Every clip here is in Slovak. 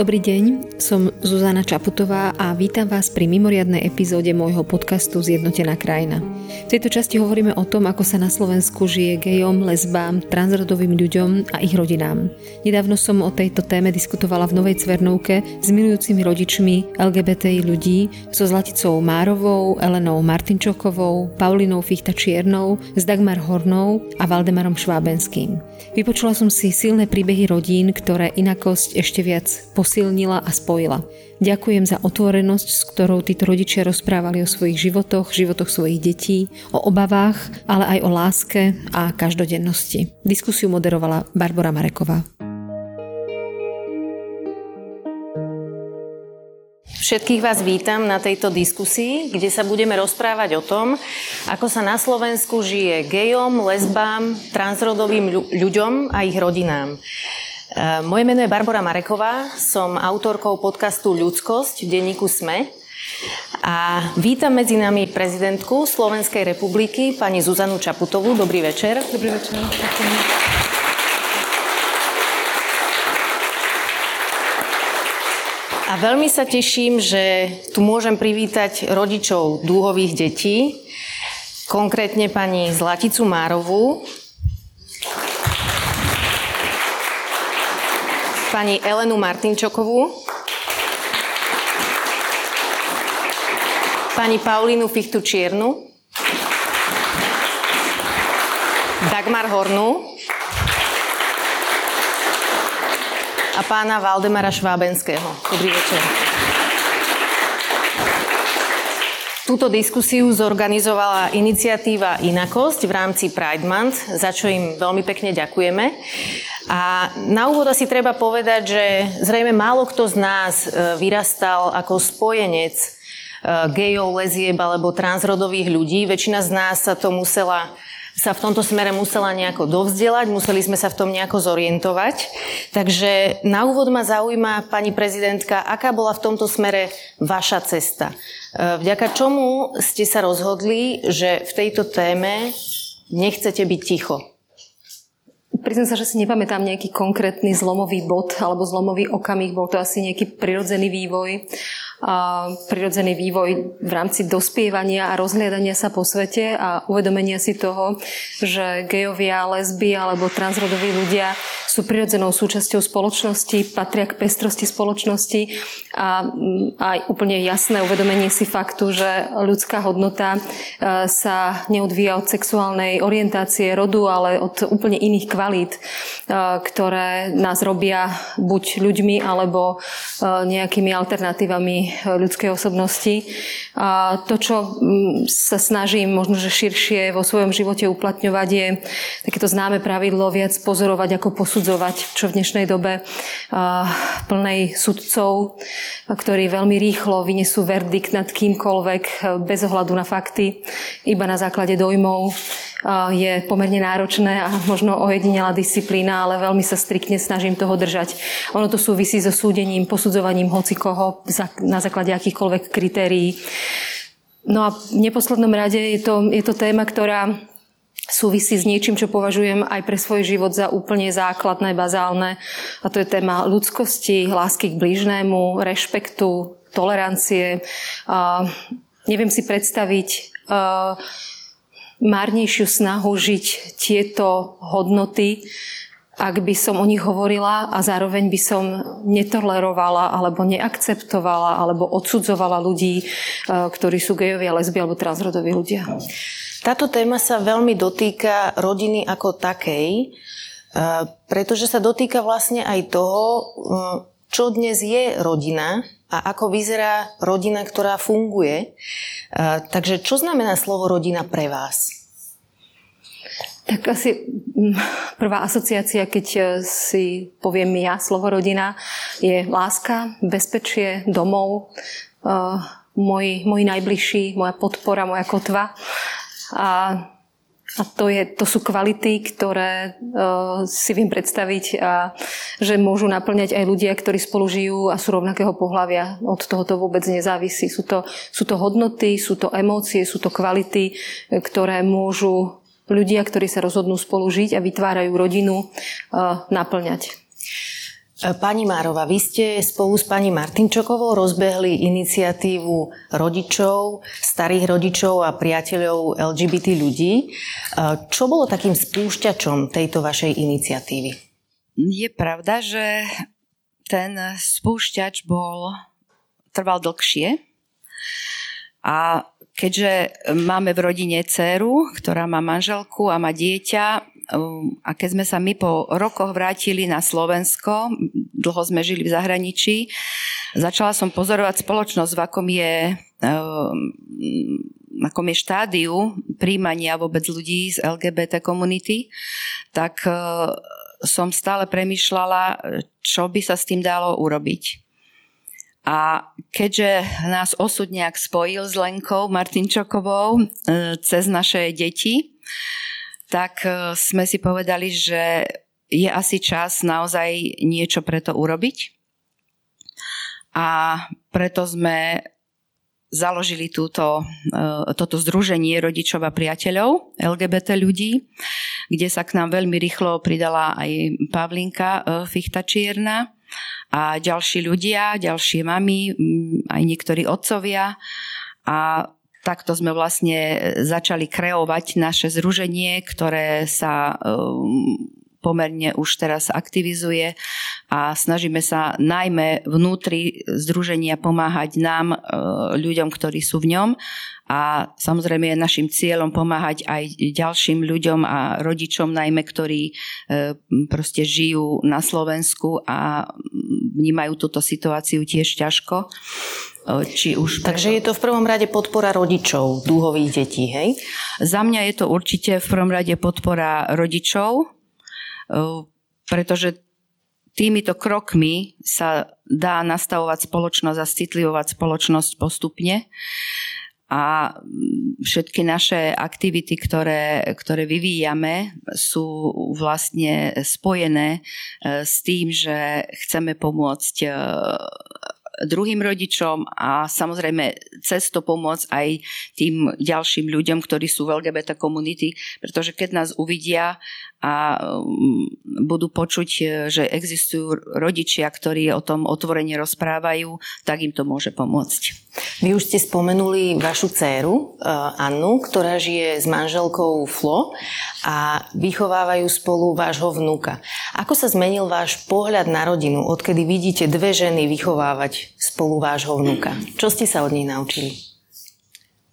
Dobrý deň, som Zuzana Čaputová a vítam vás pri mimoriadnej epizóde môjho podcastu Zjednotená krajina. V tejto časti hovoríme o tom, ako sa na Slovensku žije gejom, lesbám, transrodovým ľuďom a ich rodinám. Nedávno som o tejto téme diskutovala v Novej Cvernovke s milujúcimi rodičmi LGBTI ľudí, so Zlaticou Márovou, Elenou Martinčokovou, Paulinou Fichta Čiernou, s Dagmar Hornou a Valdemarom Švábenským. Vypočula som si silné príbehy rodín, ktoré inakosť ešte viac posilnila a spojila. Ďakujem za otvorenosť, s ktorou títo rodičia rozprávali o svojich životoch, životoch svojich detí, o obavách, ale aj o láske a každodennosti. Diskusiu moderovala Barbara Mareková. Všetkých vás vítam na tejto diskusii, kde sa budeme rozprávať o tom, ako sa na Slovensku žije gejom, lesbám, transrodovým ľuďom a ich rodinám. Eh, moje meno je Barbara Mareková, som autorkou podcastu Ľudskosť v denníku SME a vítam medzi nami prezidentku Slovenskej republiky, pani Zuzanu Čaputovú. Dobrý večer. Dobrý večer. A veľmi sa teším, že tu môžem privítať rodičov dúhových detí, konkrétne pani Zlaticu Márovú, pani Elenu Martinčokovú, pani Paulínu Fichtu Čiernu, Dagmar Hornu a pána Valdemara Švábenského. Dobrý večer. Túto diskusiu zorganizovala iniciatíva Inakosť v rámci Pride Month, za čo im veľmi pekne ďakujeme. A na úvod asi treba povedať, že zrejme málo kto z nás e, vyrastal ako spojenec e, gejov, lezieb alebo transrodových ľudí. Väčšina z nás sa to musela sa v tomto smere musela nejako dovzdelať, museli sme sa v tom nejako zorientovať. Takže na úvod ma zaujíma, pani prezidentka, aká bola v tomto smere vaša cesta? E, vďaka čomu ste sa rozhodli, že v tejto téme nechcete byť ticho? Priznám sa, že si nepamätám nejaký konkrétny zlomový bod alebo zlomový okamih, bol to asi nejaký prirodzený vývoj prirodzený vývoj v rámci dospievania a rozhliadania sa po svete a uvedomenia si toho, že gejovia, lesby alebo transrodoví ľudia sú prirodzenou súčasťou spoločnosti, patria k pestrosti spoločnosti a mm, aj úplne jasné uvedomenie si faktu, že ľudská hodnota e, sa neodvíja od sexuálnej orientácie rodu, ale od úplne iných kvalít, e, ktoré nás robia buď ľuďmi alebo e, nejakými alternatívami ľudskej osobnosti. A to, čo mm, sa snažím možno, že širšie vo svojom živote uplatňovať, je takéto známe pravidlo viac pozorovať ako posudzovať, čo v dnešnej dobe plnej sudcov, ktorí veľmi rýchlo vynesú verdikt nad kýmkoľvek bez ohľadu na fakty, iba na základe dojmov je pomerne náročné a možno ojedinelá disciplína, ale veľmi sa striktne snažím toho držať. Ono to súvisí so súdením, posudzovaním hocikoho na základe akýchkoľvek kritérií. No a v neposlednom rade je to, je to téma, ktorá súvisí s niečím, čo považujem aj pre svoj život za úplne základné, bazálne. A to je téma ľudskosti, lásky k blížnému, rešpektu, tolerancie. A neviem si predstaviť uh, márnejšiu snahu žiť tieto hodnoty, ak by som o nich hovorila a zároveň by som netolerovala alebo neakceptovala alebo odsudzovala ľudí, e, ktorí sú gejovia, lesby alebo transrodoví ľudia. Táto téma sa veľmi dotýka rodiny ako takej, e, pretože sa dotýka vlastne aj toho, e, čo dnes je rodina a ako vyzerá rodina, ktorá funguje. Takže čo znamená slovo rodina pre vás? Tak asi mm, prvá asociácia, keď e, si poviem ja slovo rodina, je láska, bezpečie, domov, môj, môj najbližší, moja podpora, moja kotva. A, a to, je, to sú kvality, ktoré uh, si viem predstaviť, a, že môžu naplňať aj ľudia, ktorí spolu žijú a sú rovnakého pohľavia. Od toho to vôbec nezávisí. Sú to, sú to hodnoty, sú to emócie, sú to kvality, ktoré môžu ľudia, ktorí sa rozhodnú spolu žiť a vytvárajú rodinu, eh, naplňať. Pani Márova, vy ste spolu s pani Martinčokovou rozbehli iniciatívu rodičov, starých rodičov a priateľov LGBT ľudí. Čo bolo takým spúšťačom tejto vašej iniciatívy? Je pravda, že ten spúšťač bol, trval dlhšie a keďže máme v rodine dceru, ktorá má manželku a má dieťa, Ehm, a keď sme sa my po rokoch vrátili na Slovensko, dlho sme žili v zahraničí, začala som pozorovať spoločnosť, v akom je, v akom je štádiu príjmania vôbec ľudí z LGBT komunity, tak e, som stále premyšľala, čo by sa s tým dalo urobiť. A keďže nás osud nejak spojil s Lenkou Martinčokovou e, cez naše deti, tak e, sme si povedali, že je asi čas naozaj niečo pre to urobiť. A preto sme založili túto, e, toto združenie rodičov a priateľov LGBT ľudí, kde sa k nám veľmi rýchlo pridala aj Pavlinka Fichta Čierna a ďalší ľudia, ďalšie mami, aj niektorí otcovia. A takto sme vlastne začali kreovať naše zruženie, ktoré sa um, pomerne už teraz aktivizuje a snažíme sa najmä vnútri združenia pomáhať nám, uh, ľuďom, ktorí sú v ňom a samozrejme je našim cieľom pomáhať aj ďalším ľuďom a rodičom najmä, ktorí uh, proste žijú na Slovensku a vnímajú túto situáciu tiež ťažko. Či už Takže je to v prvom rade podpora rodičov dúhových detí, hej? Za mňa je to určite v prvom rade podpora rodičov, pretože týmito krokmi sa dá nastavovať spoločnosť a citlivovať spoločnosť postupne. A všetky naše aktivity, ktoré, ktoré vyvíjame, sú vlastne spojené e, s tým, že chceme pomôcť e, druhým rodičom a samozrejme cez to pomôcť aj tým ďalším ľuďom, ktorí sú v LGBT komunity, pretože keď nás uvidia a mm, budú počuť, e, že existujú rodičia, ktorí o tom otvorene rozprávajú, tak im to môže pomôcť. Vy už ste spomenuli vašu dceru, Annu, ktorá žije s manželkou Flo a vychovávajú spolu vášho vnúka. Ako sa zmenil váš pohľad na rodinu, odkedy vidíte dve ženy vychovávať spolu vášho vnúka? Čo ste sa od nej naučili?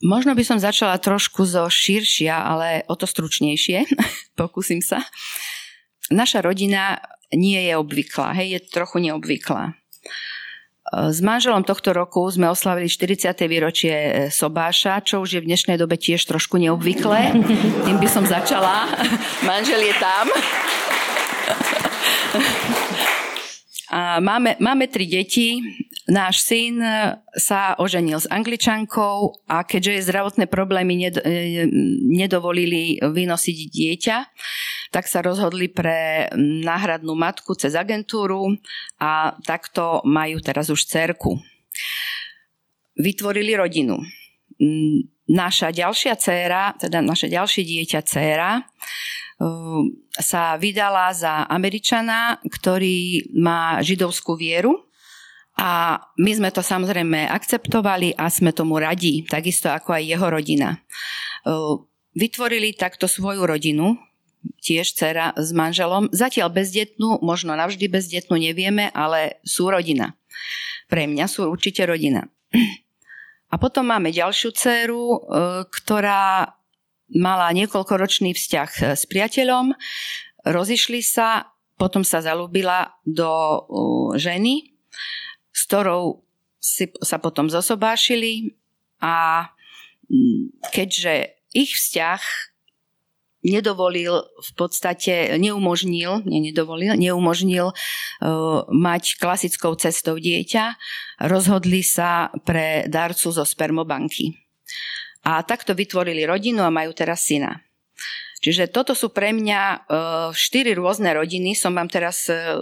Možno by som začala trošku zo širšia, ale o to stručnejšie. Pokúsim sa. Naša rodina nie je obvyklá, hej, je trochu neobvyklá. S manželom tohto roku sme oslavili 40. výročie e, Sobáša, čo už je v dnešnej dobe tiež trošku neobvyklé. Tým by som začala. Manžel je tam. Máme, máme tri deti. Náš syn e, sa oženil s angličankou a keďže zdravotné problémy e, nedovolili vynosiť dieťa, tak sa rozhodli pre náhradnú matku cez agentúru a takto majú teraz už cerku. Vytvorili rodinu. Naša ďalšia dcéra, teda naše ďalšie dieťa dcéra, sa vydala za Američana, ktorý má židovskú vieru a my sme to samozrejme akceptovali a sme tomu radi, takisto ako aj jeho rodina. Vytvorili takto svoju rodinu, tiež dcera s manželom, zatiaľ bezdetnú, možno navždy bezdetnú, nevieme, ale sú rodina. Pre mňa sú určite rodina. A potom máme ďalšiu dceru, e, ktorá mala niekoľkoročný vzťah s priateľom, rozišli sa, potom sa zalúbila do ženy, s ktorou si, sa potom zosobášili a keďže ich vzťah nedovolil v podstate, neumožnil, nie nedovolil, neumožnil uh, mať klasickou cestou dieťa, rozhodli sa pre darcu zo spermobanky. A takto vytvorili rodinu a majú teraz syna. Čiže toto sú pre mňa uh, štyri rôzne rodiny. Som vám teraz uh,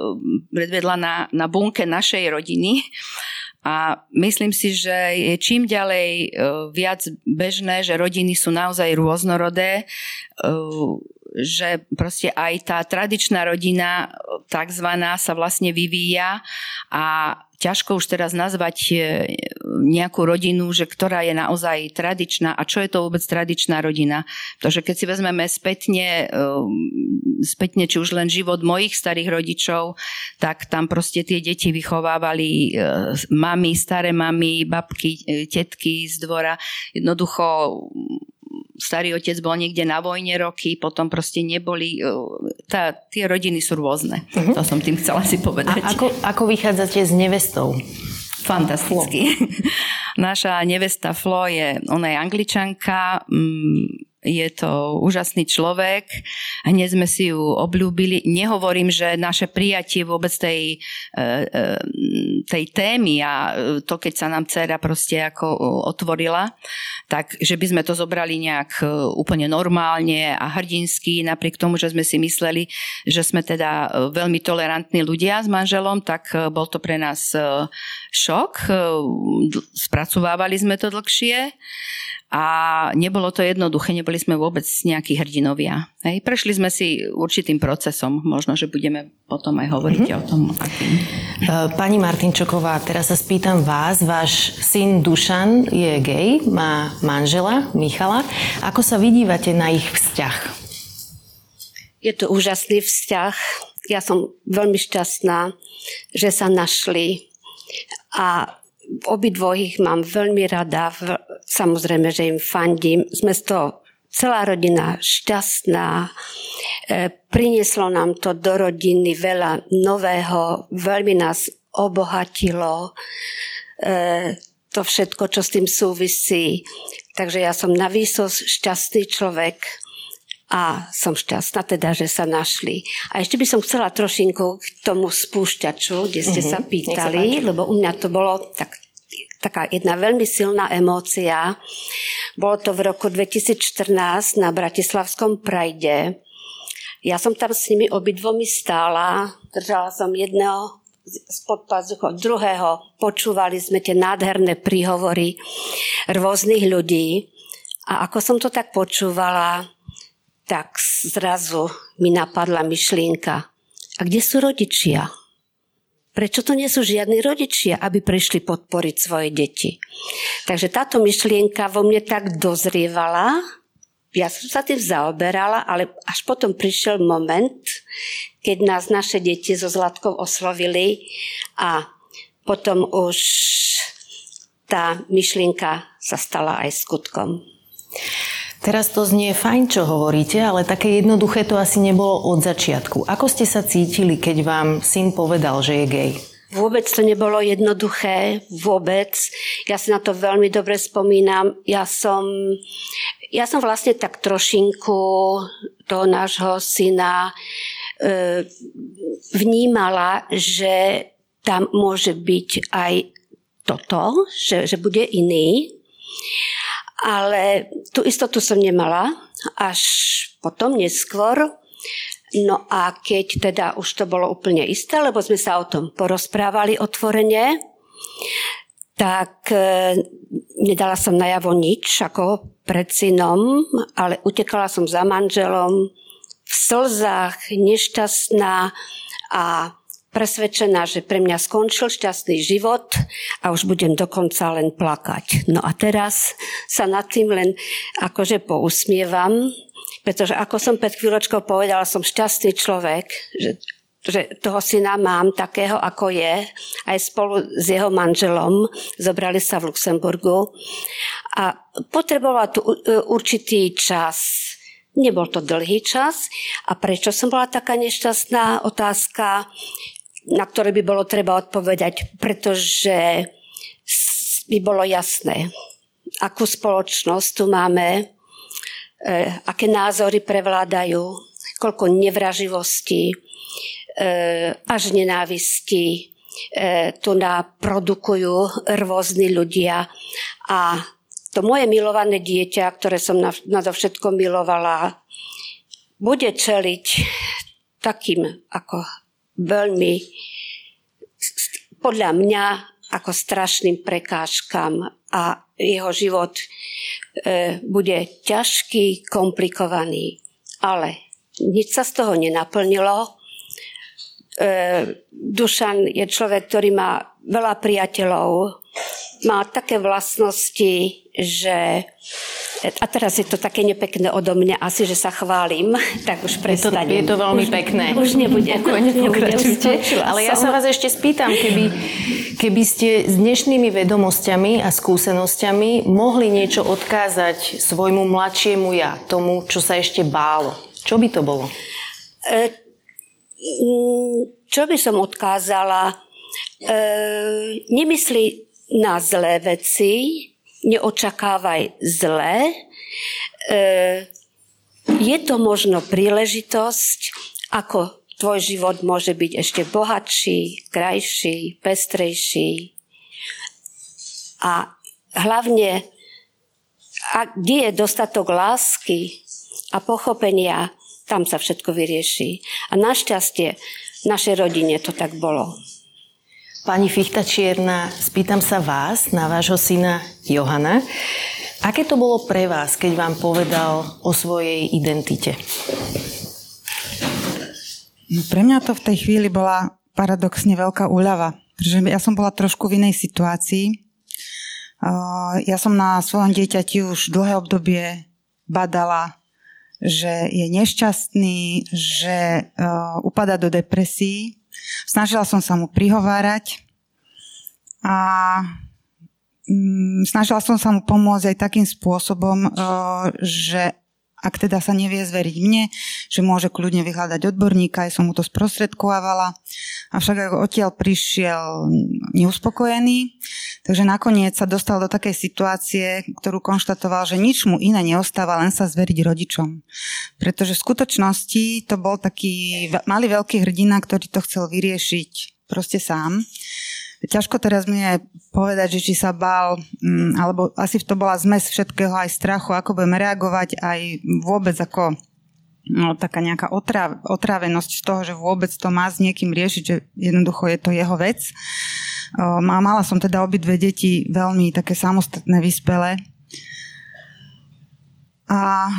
predvedla na, na bunke našej rodiny. A myslím si, že je čím ďalej uh, viac bežné, že rodiny sú naozaj rôznorodé. Že proste aj tá tradičná rodina takzvaná sa vlastne vyvíja a ťažko už teraz nazvať e, nejakú rodinu, že ktorá je naozaj tradičná a čo je to vôbec tradičná rodina. Pretože keď si vezmeme spätne, e, spätne či už len život mojich starých rodičov, tak tam proste tie deti vychovávali e, mami, staré mami, babky, tetky z dvora. Jednoducho starý otec bol niekde na vojne roky, potom proste neboli, e, tá, tie rodiny sú rôzne. Uh-huh. To som tým chcela si povedať. A ako, ako vychádzate s nevestou? Fantasticky. Naša nevesta Flo je, ona je angličanka, mm, je to úžasný človek. Hneď sme si ju obľúbili. Nehovorím, že naše prijatie vôbec tej, e, e, tej témy a to, keď sa nám dcera proste ako otvorila, tak že by sme to zobrali nejak e, úplne normálne a hrdinsky, napriek tomu, že sme si mysleli, že sme teda veľmi tolerantní ľudia s manželom, tak bol to pre nás šok. Spracovávali sme to dlhšie a nebolo to jednoduché, neboli sme vôbec nejakí hrdinovia. Hej. Prešli sme si určitým procesom, možno, že budeme potom aj hovoriť mm-hmm. o tom. Akým. E, pani Martinčoková, teraz sa spýtam vás, váš syn Dušan je gay, má manžela Michala. Ako sa vidívate na ich vzťah? Je to úžasný vzťah. Ja som veľmi šťastná, že sa našli a obidvojich mám veľmi rada, samozrejme, že im fandím. Sme z toho celá rodina šťastná. E, prinieslo nám to do rodiny veľa nového, veľmi nás obohatilo e, to všetko, čo s tým súvisí. Takže ja som na výsos šťastný človek a som šťastná teda, že sa našli. A ešte by som chcela trošinku k tomu spúšťaču, kde ste mm-hmm, sa pýtali, lebo u mňa to bolo tak taká jedna veľmi silná emócia. Bolo to v roku 2014 na Bratislavskom Prajde. Ja som tam s nimi obidvomi stála, držala som jedného spod pazuchov druhého, počúvali sme tie nádherné príhovory rôznych ľudí. A ako som to tak počúvala, tak zrazu mi napadla myšlienka. A kde sú rodičia? Prečo to nie sú žiadni rodičia, aby prišli podporiť svoje deti? Takže táto myšlienka vo mne tak dozrievala, ja som sa tým zaoberala, ale až potom prišiel moment, keď nás naše deti so Zlatkou oslovili a potom už tá myšlienka sa stala aj skutkom. Teraz to znie fajn, čo hovoríte, ale také jednoduché to asi nebolo od začiatku. Ako ste sa cítili, keď vám syn povedal, že je gay? Vôbec to nebolo jednoduché, vôbec. Ja si na to veľmi dobre spomínam. Ja som, ja som vlastne tak trošinku toho nášho syna e, vnímala, že tam môže byť aj toto, že, že bude iný. Ale tú istotu som nemala až potom neskôr. No a keď teda už to bolo úplne isté, lebo sme sa o tom porozprávali otvorene, tak e, nedala som najavo nič ako pred synom, ale utekala som za manželom v slzách, nešťastná a presvedčená, že pre mňa skončil šťastný život a už budem dokonca len plakať. No a teraz sa nad tým len akože pousmievam, pretože ako som pred chvíľočkou povedala, som šťastný človek, že že toho syna mám takého, ako je, aj spolu s jeho manželom. Zobrali sa v Luxemburgu a potrebovala tu určitý čas. Nebol to dlhý čas. A prečo som bola taká nešťastná? Otázka na ktoré by bolo treba odpovedať, pretože by bolo jasné, akú spoločnosť tu máme, e, aké názory prevládajú, koľko nevraživosti, e, až nenávisti e, tu produkujú rôzni ľudia. A to moje milované dieťa, ktoré som nadovšetko milovala, bude čeliť takým ako veľmi podľa mňa ako strašným prekážkam a jeho život e, bude ťažký, komplikovaný. Ale nič sa z toho nenaplnilo. E, Dušan je človek, ktorý má veľa priateľov, má také vlastnosti, že a teraz je to také nepekné odo mňa, asi, že sa chválim, tak už prestanem. Je to, je to veľmi už, pekné. Už nebude. Pokračujte. Ale ja sa vás ešte spýtam, keby, keby ste s dnešnými vedomosťami a skúsenosťami mohli niečo odkázať svojmu mladšiemu ja, tomu, čo sa ešte bálo. Čo by to bolo? E, čo by som odkázala? E, nemyslí na zlé veci, neočakávaj zlé. E, je to možno príležitosť, ako tvoj život môže byť ešte bohatší, krajší, pestrejší. A hlavne, a kde je dostatok lásky a pochopenia, tam sa všetko vyrieši. A našťastie v našej rodine to tak bolo. Pani Fichta Čierna, spýtam sa vás, na vášho syna Johana. Aké to bolo pre vás, keď vám povedal o svojej identite? No, pre mňa to v tej chvíli bola paradoxne veľká úľava, pretože ja som bola trošku v inej situácii. Ja som na svojom dieťati už dlhé obdobie badala, že je nešťastný, že upada do depresí Snažila som sa mu prihovárať a mm, snažila som sa mu pomôcť aj takým spôsobom, že ak teda sa nevie zveriť mne, že môže kľudne vyhľadať odborníka, aj som mu to sprostredkovávala. Avšak ako odtiaľ prišiel neuspokojený, takže nakoniec sa dostal do takej situácie, ktorú konštatoval, že nič mu iné neostáva, len sa zveriť rodičom. Pretože v skutočnosti to bol taký malý veľký hrdina, ktorý to chcel vyriešiť proste sám. Ťažko teraz mi je povedať, že či sa bál, mm, alebo asi to bola zmes všetkého, aj strachu, ako budeme reagovať, aj vôbec ako no, taká nejaká otrav, otrávenosť z toho, že vôbec to má s niekým riešiť, že jednoducho je to jeho vec. Mala som teda obidve deti veľmi také samostatné, vyspelé. A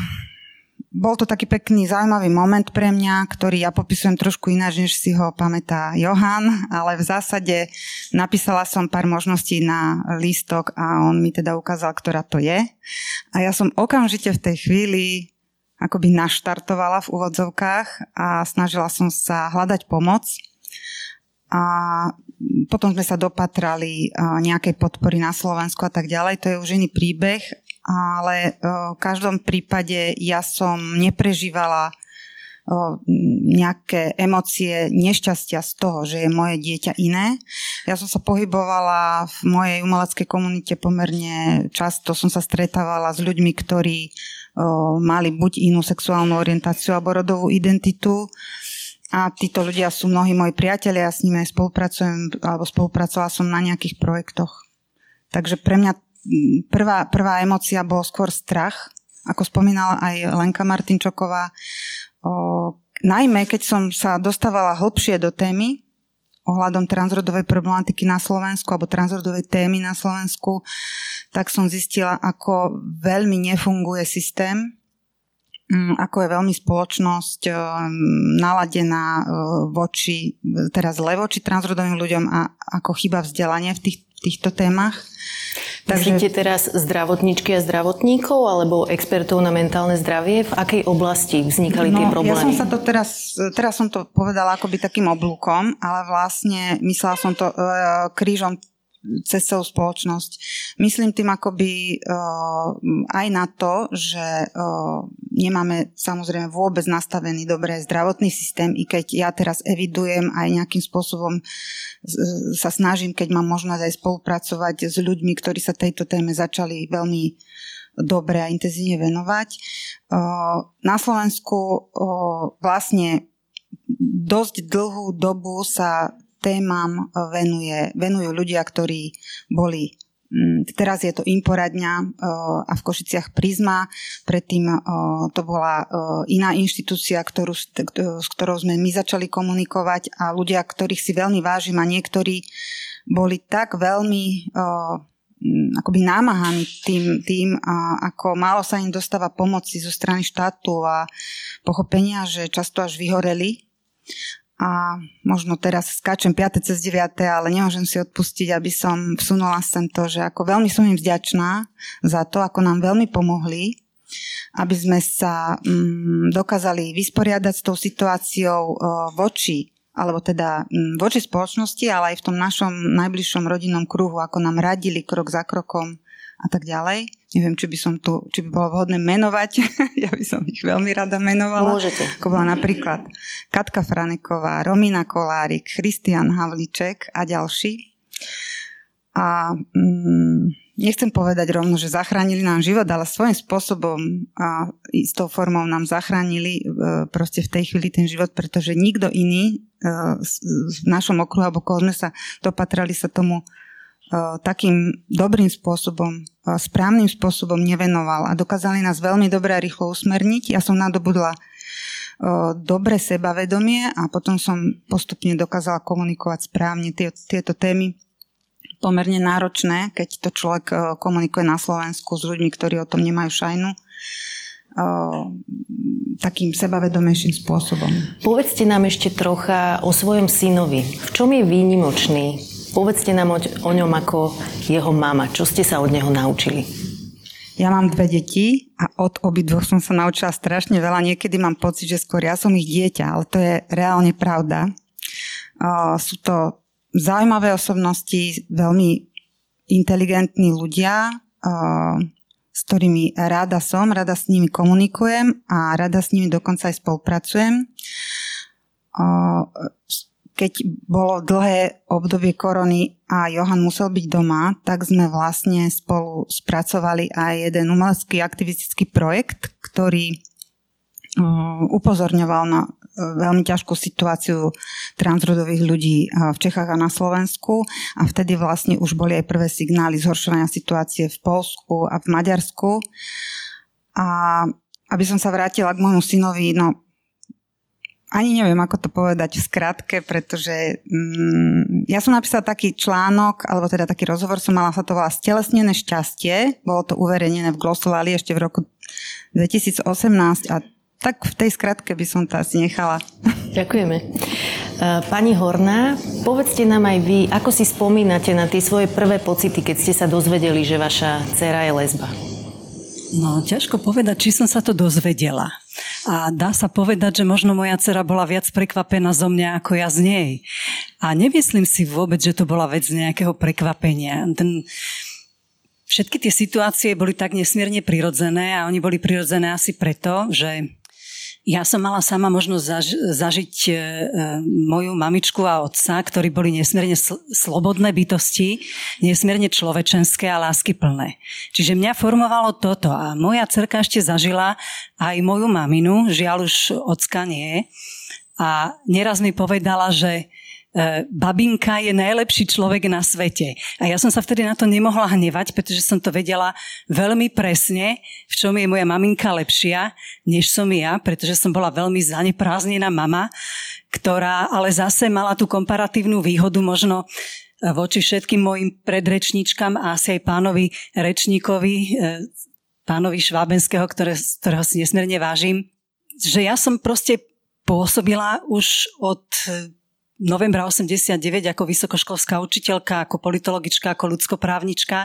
bol to taký pekný, zaujímavý moment pre mňa, ktorý ja popisujem trošku ináč, než si ho pamätá Johan, ale v zásade napísala som pár možností na lístok a on mi teda ukázal, ktorá to je. A ja som okamžite v tej chvíli akoby naštartovala v úvodzovkách a snažila som sa hľadať pomoc. A potom sme sa dopatrali nejakej podpory na Slovensku a tak ďalej. To je už iný príbeh, ale e, v každom prípade ja som neprežívala e, nejaké emócie nešťastia z toho, že je moje dieťa iné. Ja som sa pohybovala v mojej umeleckej komunite pomerne často, som sa stretávala s ľuďmi, ktorí e, mali buď inú sexuálnu orientáciu alebo rodovú identitu. A títo ľudia sú mnohí moji priatelia, ja s nimi aj spolupracujem, alebo spolupracovala som na nejakých projektoch. Takže pre mňa prvá, prvá emocia bol skôr strach, ako spomínala aj Lenka Martinčoková. O, najmä, keď som sa dostávala hlbšie do témy ohľadom transrodovej problematiky na Slovensku alebo transrodovej témy na Slovensku, tak som zistila, ako veľmi nefunguje systém, mm, ako je veľmi spoločnosť naladená voči, teraz zle transrodovým ľuďom a ako chyba vzdelanie v tých, týchto témach. Takže... Myslíte teraz zdravotníčky a zdravotníkov alebo expertov na mentálne zdravie? V akej oblasti vznikali no, tie problémy? Ja som sa to teraz, teraz som to povedala akoby takým oblúkom, ale vlastne myslela som to e, krížom cez celú spoločnosť. Myslím tým akoby uh, aj na to, že uh, nemáme samozrejme vôbec nastavený dobre zdravotný systém, i keď ja teraz evidujem aj nejakým spôsobom sa snažím, keď mám možnosť aj spolupracovať s ľuďmi, ktorí sa tejto téme začali veľmi dobre a intenzívne venovať. Uh, na Slovensku vlastne dosť dlhú dobu sa témam e, venuje, venujú ľudia, ktorí boli mm, Teraz je to Imporadňa e, a v Košiciach Prizma. Predtým e, to bola iná inštitúcia, ktorú, s ktorou sme my začali komunikovať a ľudia, ktorých si veľmi vážim a niektorí boli tak veľmi akoby námahaní tým, tým ako málo sa im dostáva pomoci zo strany štátu a pochopenia, že často až vyhoreli a možno teraz skáčem 5. cez 9. ale nemôžem si odpustiť, aby som vsunula sem to, že ako veľmi som im vďačná za to, ako nám veľmi pomohli, aby sme sa mm, dokázali vysporiadať s tou situáciou o, voči alebo teda mm, voči spoločnosti, ale aj v tom našom najbližšom rodinnom kruhu, ako nám radili krok za krokom a tak ďalej. Neviem, či by som tu, či by bolo vhodné menovať. ja by som ich veľmi rada menovala. Môžete. Ako bola napríklad Katka Franeková, Romina Kolárik, Christian Havliček a ďalší. A mm, nechcem povedať rovno, že zachránili nám život, ale svojím spôsobom a istou formou nám zachránili e, proste v tej chvíli ten život, pretože nikto iný e, v našom okruhu, alebo koho sme sa dopatrali sa tomu takým dobrým spôsobom, správnym spôsobom nevenoval a dokázali nás veľmi dobre a rýchlo usmerniť. Ja som nadobudla dobre sebavedomie a potom som postupne dokázala komunikovať správne tieto témy pomerne náročné, keď to človek e, komunikuje na Slovensku s ľuďmi, ktorí o tom nemajú šajnu e, takým sebavedomejším spôsobom. Povedzte nám ešte trocha o svojom synovi. V čom je výnimočný? Povedzte nám o, o ňom ako jeho mama. Čo ste sa od neho naučili? Ja mám dve deti a od obidvoch som sa naučila strašne veľa. Niekedy mám pocit, že skôr ja som ich dieťa, ale to je reálne pravda. Sú to zaujímavé osobnosti, veľmi inteligentní ľudia, s ktorými rada som, rada s nimi komunikujem a rada s nimi dokonca aj spolupracujem. Keď bolo dlhé obdobie korony a Johan musel byť doma, tak sme vlastne spolu spracovali aj jeden umelecký aktivistický projekt, ktorý upozorňoval na veľmi ťažkú situáciu transrodových ľudí v Čechách a na Slovensku a vtedy vlastne už boli aj prvé signály zhoršovania situácie v Polsku a v Maďarsku. A aby som sa vrátila k môjmu synovi, no ani neviem, ako to povedať v skratke, pretože mm, ja som napísala taký článok, alebo teda taký rozhovor som mala, sa to volá Stelesnené šťastie. Bolo to uverejnené v Glosovali ešte v roku 2018 a tak v tej skratke by som to asi nechala. Ďakujeme. E, pani Horná, povedzte nám aj vy, ako si spomínate na tie svoje prvé pocity, keď ste sa dozvedeli, že vaša dcera je lesba? No, ťažko povedať, či som sa to dozvedela. A dá sa povedať, že možno moja dcera bola viac prekvapená zo mňa ako ja z nej. A nemyslím si vôbec, že to bola vec nejakého prekvapenia. Ten, všetky tie situácie boli tak nesmierne prirodzené a oni boli prirodzené asi preto, že ja som mala sama možnosť zaž, zažiť e, e, moju mamičku a otca, ktorí boli nesmierne sl- slobodné bytosti, nesmierne človečenské a láskyplné. Čiže mňa formovalo toto a moja cerka ešte zažila aj moju maminu, žiaľ už ocka nie. A neraz mi povedala, že babinka je najlepší človek na svete. A ja som sa vtedy na to nemohla hnevať, pretože som to vedela veľmi presne, v čom je moja maminka lepšia, než som ja, pretože som bola veľmi zanepráznená mama, ktorá ale zase mala tú komparatívnu výhodu možno e, voči všetkým mojim predrečníčkam a asi aj pánovi rečníkovi, e, pánovi Švábenského, ktoré, ktorého si nesmierne vážim, že ja som proste pôsobila už od novembra 89 ako vysokoškolská učiteľka, ako politologička, ako ľudskoprávnička.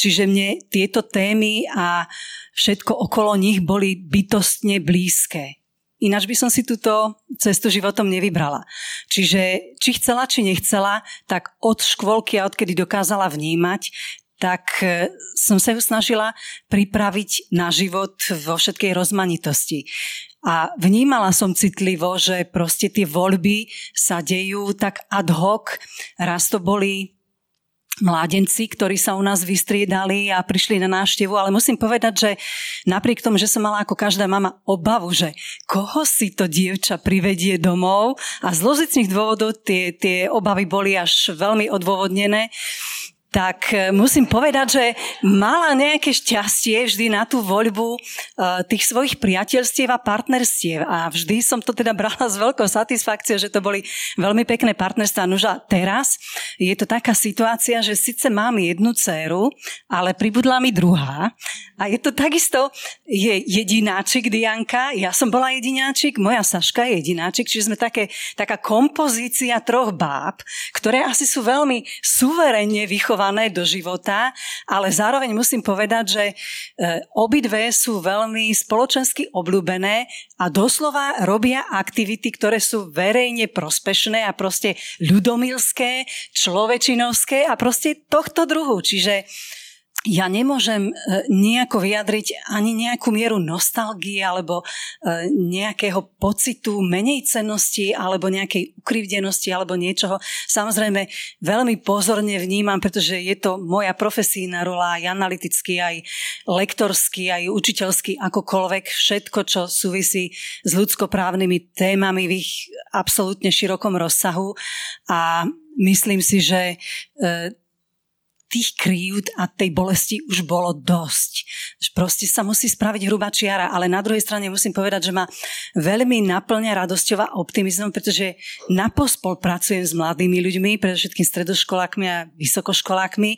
Čiže mne tieto témy a všetko okolo nich boli bytostne blízke. Ináč by som si túto cestu životom nevybrala. Čiže či chcela, či nechcela, tak od škôlky a odkedy dokázala vnímať, tak e, som sa ju snažila pripraviť na život vo všetkej rozmanitosti. A vnímala som citlivo, že proste tie voľby sa dejú tak ad hoc. Raz to boli mládenci, ktorí sa u nás vystriedali a prišli na návštevu, ale musím povedať, že napriek tomu, že som mala ako každá mama obavu, že koho si to dievča privedie domov a z lozičných dôvodov tie, tie obavy boli až veľmi odôvodnené, tak e, musím povedať, že mala nejaké šťastie vždy na tú voľbu e, tých svojich priateľstiev a partnerstiev. A vždy som to teda brala s veľkou satisfakciou, že to boli veľmi pekné partnerstvá. A teraz je to taká situácia, že síce mám jednu dceru, ale pribudla mi druhá. A je to takisto, je jedináčik Dianka, ja som bola jedináčik, moja Saška je jedináčik, čiže sme také, taká kompozícia troch báb, ktoré asi sú veľmi suverenne vychované do života, ale zároveň musím povedať, že e, obidve sú veľmi spoločensky obľúbené a doslova robia aktivity, ktoré sú verejne prospešné a proste ľudomilské, človečinovské a proste tohto druhu. Čiže ja nemôžem e, nejako vyjadriť ani nejakú mieru nostalgie alebo e, nejakého pocitu menej cennosti alebo nejakej ukrivdenosti alebo niečoho. Samozrejme veľmi pozorne vnímam, pretože je to moja profesijná rola aj analytický, aj lektorský, aj učiteľský, akokoľvek všetko, čo súvisí s ľudskoprávnymi témami v ich absolútne širokom rozsahu. A myslím si, že e, tých krívd a tej bolesti už bolo dosť. Proste sa musí spraviť hrubá čiara, ale na druhej strane musím povedať, že ma veľmi naplňa radosťou a optimizmom, pretože napospol pracujem s mladými ľuďmi, predovšetkým stredoškolákmi a vysokoškolákmi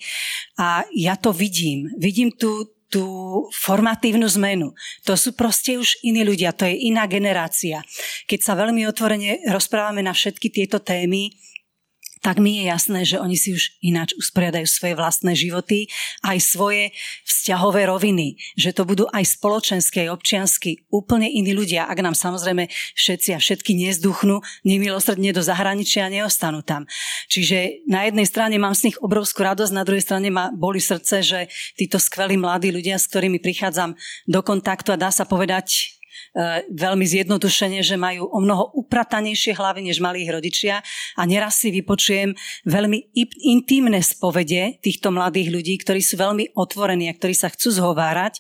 a ja to vidím. Vidím tu tú formatívnu zmenu. To sú proste už iní ľudia, to je iná generácia. Keď sa veľmi otvorene rozprávame na všetky tieto témy, tak mi je jasné, že oni si už ináč usporiadajú svoje vlastné životy, aj svoje vzťahové roviny, že to budú aj spoločenské, aj občiansky, úplne iní ľudia, ak nám samozrejme všetci a všetky nezduchnú nemilosrdne do zahraničia a neostanú tam. Čiže na jednej strane mám z nich obrovskú radosť, na druhej strane ma boli srdce, že títo skvelí mladí ľudia, s ktorými prichádzam do kontaktu a dá sa povedať, veľmi zjednodušene, že majú o mnoho upratanejšie hlavy, než mali ich rodičia a neraz si vypočujem veľmi intimné spovede týchto mladých ľudí, ktorí sú veľmi otvorení a ktorí sa chcú zhovárať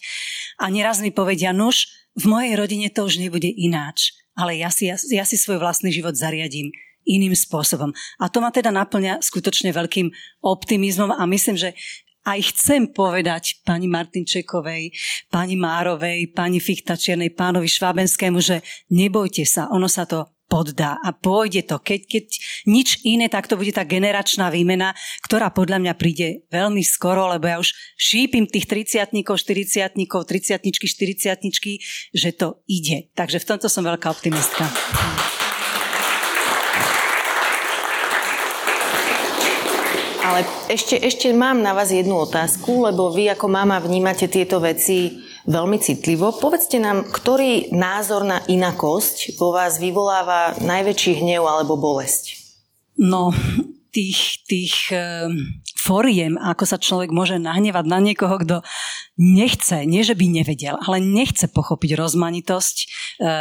a neraz mi povedia, nuž, v mojej rodine to už nebude ináč, ale ja si, ja, ja si svoj vlastný život zariadím iným spôsobom. A to ma teda naplňa skutočne veľkým optimizmom a myslím, že aj chcem povedať pani Martinčekovej, pani Márovej, pani Fichtačiernej, pánovi Švábenskému, že nebojte sa, ono sa to poddá a pôjde to. Keď, keď nič iné, tak to bude tá generačná výmena, ktorá podľa mňa príde veľmi skoro, lebo ja už šípim tých 30 40 30 40 že to ide. Takže v tomto som veľká optimistka. Ale ešte, ešte mám na vás jednu otázku, lebo vy ako mama vnímate tieto veci veľmi citlivo. Povedzte nám, ktorý názor na inakosť vo vás vyvoláva najväčší hnev alebo bolesť? No, tých, tých uh, foriem, ako sa človek môže nahnevať na niekoho, kto nechce, nie že by nevedel, ale nechce pochopiť rozmanitosť uh,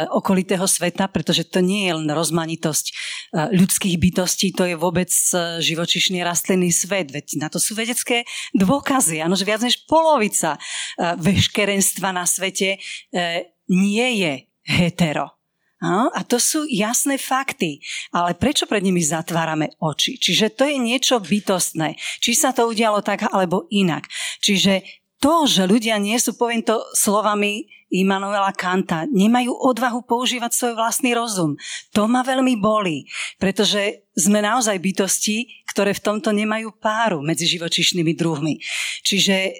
okolitého sveta, pretože to nie je len rozmanitosť uh, ľudských bytostí, to je vôbec uh, živočišný rastlinný svet, veď na to sú vedecké dôkazy, áno, že viac než polovica uh, veškerenstva na svete uh, nie je hetero. A to sú jasné fakty. Ale prečo pred nimi zatvárame oči? Čiže to je niečo bytostné. Či sa to udialo tak alebo inak. Čiže to, že ľudia nie sú, poviem to slovami Immanuela Kanta, nemajú odvahu používať svoj vlastný rozum. To ma veľmi bolí, pretože sme naozaj bytosti, ktoré v tomto nemajú páru medzi živočišnými druhmi. Čiže e,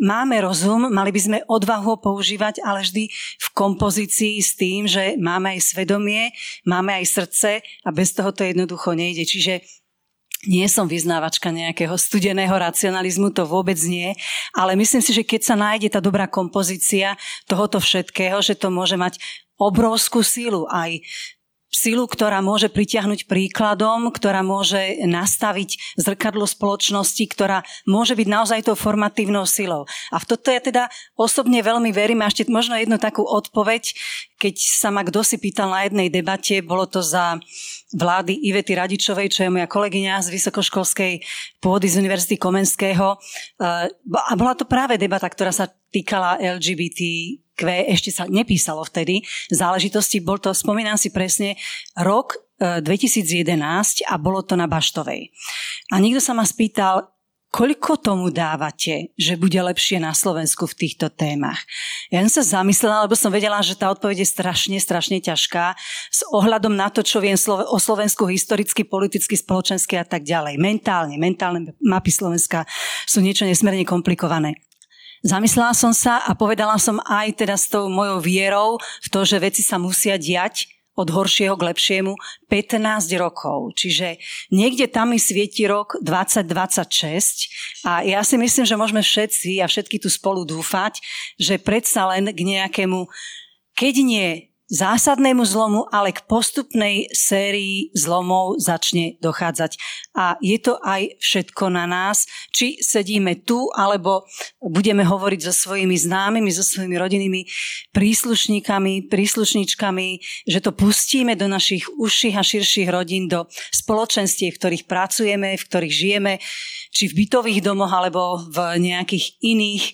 máme rozum, mali by sme odvahu ho používať, ale vždy v kompozícii s tým, že máme aj svedomie, máme aj srdce a bez toho to jednoducho nejde. Čiže nie som vyznávačka nejakého studeného racionalizmu, to vôbec nie, ale myslím si, že keď sa nájde tá dobrá kompozícia tohoto všetkého, že to môže mať obrovskú sílu aj silu, ktorá môže pritiahnuť príkladom, ktorá môže nastaviť zrkadlo spoločnosti, ktorá môže byť naozaj tou formatívnou silou. A v toto ja teda osobne veľmi verím. A ešte možno jednu takú odpoveď, keď sa ma kto si pýtal na jednej debate, bolo to za vlády Ivety Radičovej, čo je moja kolegyňa z vysokoškolskej pôdy z Univerzity Komenského. A bola to práve debata, ktorá sa týkala LGBT Q ešte sa nepísalo vtedy záležitosti. Bol to, spomínam si presne, rok 2011 e, a bolo to na Baštovej. A niekto sa ma spýtal, koľko tomu dávate, že bude lepšie na Slovensku v týchto témach? Ja som sa zamyslela, lebo som vedela, že tá odpoveď je strašne, strašne ťažká s ohľadom na to, čo viem o Slovensku historicky, politicky, spoločensky a tak ďalej. Mentálne, mentálne mapy Slovenska sú niečo nesmierne komplikované. Zamyslela som sa a povedala som aj teda s tou mojou vierou v to, že veci sa musia diať od horšieho k lepšiemu 15 rokov. Čiže niekde tam mi svieti rok 2026 a ja si myslím, že môžeme všetci a všetky tu spolu dúfať, že predsa len k nejakému, keď nie zásadnému zlomu, ale k postupnej sérii zlomov začne dochádzať. A je to aj všetko na nás, či sedíme tu, alebo budeme hovoriť so svojimi známymi, so svojimi rodinnými príslušníkami, príslušničkami, že to pustíme do našich užších a širších rodín, do spoločenstiev, v ktorých pracujeme, v ktorých žijeme, či v bytových domoch, alebo v nejakých iných e,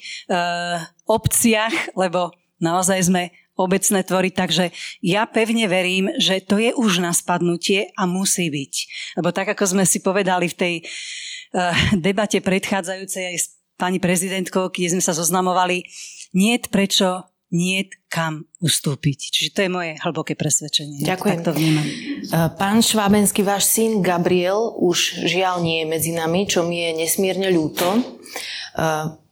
obciach, lebo naozaj sme obecné tvory, takže ja pevne verím, že to je už na spadnutie a musí byť. Lebo tak, ako sme si povedali v tej uh, debate predchádzajúcej aj s pani prezidentkou, keď sme sa zoznamovali, nie prečo, nie kam ustúpiť. Čiže to je moje hlboké presvedčenie. Ďakujem. Tak to vnímam. Eh, pán Švábenský, váš syn Gabriel už žiaľ nie je medzi nami, čo mi je nesmierne ľúto.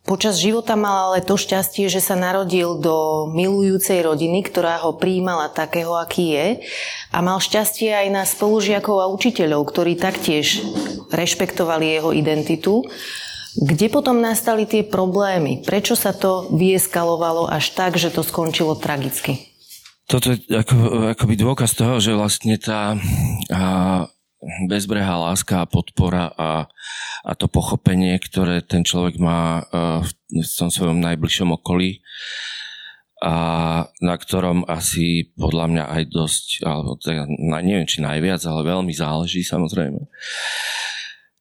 Počas života mal ale to šťastie, že sa narodil do milujúcej rodiny, ktorá ho príjmala takého, aký je. A mal šťastie aj na spolužiakov a učiteľov, ktorí taktiež rešpektovali jeho identitu. Kde potom nastali tie problémy? Prečo sa to vyeskalovalo až tak, že to skončilo tragicky? Toto je ako, akoby dôkaz toho, že vlastne tá a, bezbrehá láska a podpora a, a to pochopenie, ktoré ten človek má uh, v tom svojom najbližšom okolí a na ktorom asi podľa mňa aj dosť, alebo teda, neviem či najviac, ale veľmi záleží samozrejme.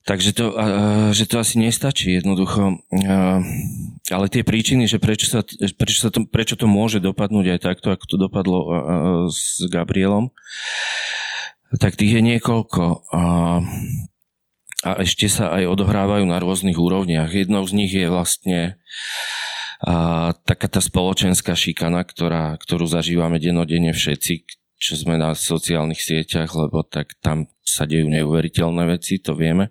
Takže to, uh, že to asi nestačí jednoducho. Uh, ale tie príčiny, že prečo, sa, prečo, sa to, prečo to môže dopadnúť aj takto, ako to dopadlo s Gabrielom, tak tých je niekoľko. A, a ešte sa aj odohrávajú na rôznych úrovniach. Jednou z nich je vlastne a, taká tá spoločenská šikana, ktorá, ktorú zažívame denodenne všetci, čo sme na sociálnych sieťach, lebo tak tam sa dejú neuveriteľné veci, to vieme.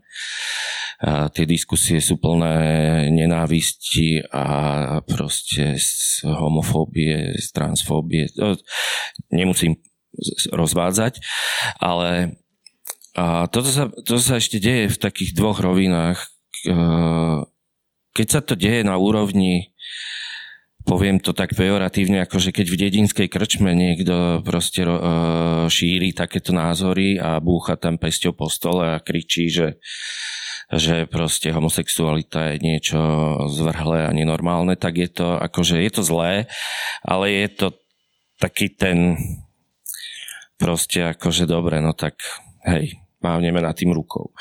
A tie diskusie sú plné nenávisti a proste z homofóbie, z transfóbie. Nemusím rozvádzať, ale a toto, sa, toto sa ešte deje v takých dvoch rovinách. Keď sa to deje na úrovni poviem to tak pejoratívne, ako že keď v dedinskej krčme niekto proste šíri takéto názory a búcha tam pesťou po stole a kričí, že, že proste homosexualita je niečo zvrhlé a nenormálne, tak je to akože je to zlé, ale je to taký ten proste akože dobre, no tak hej, mávneme na tým rukou.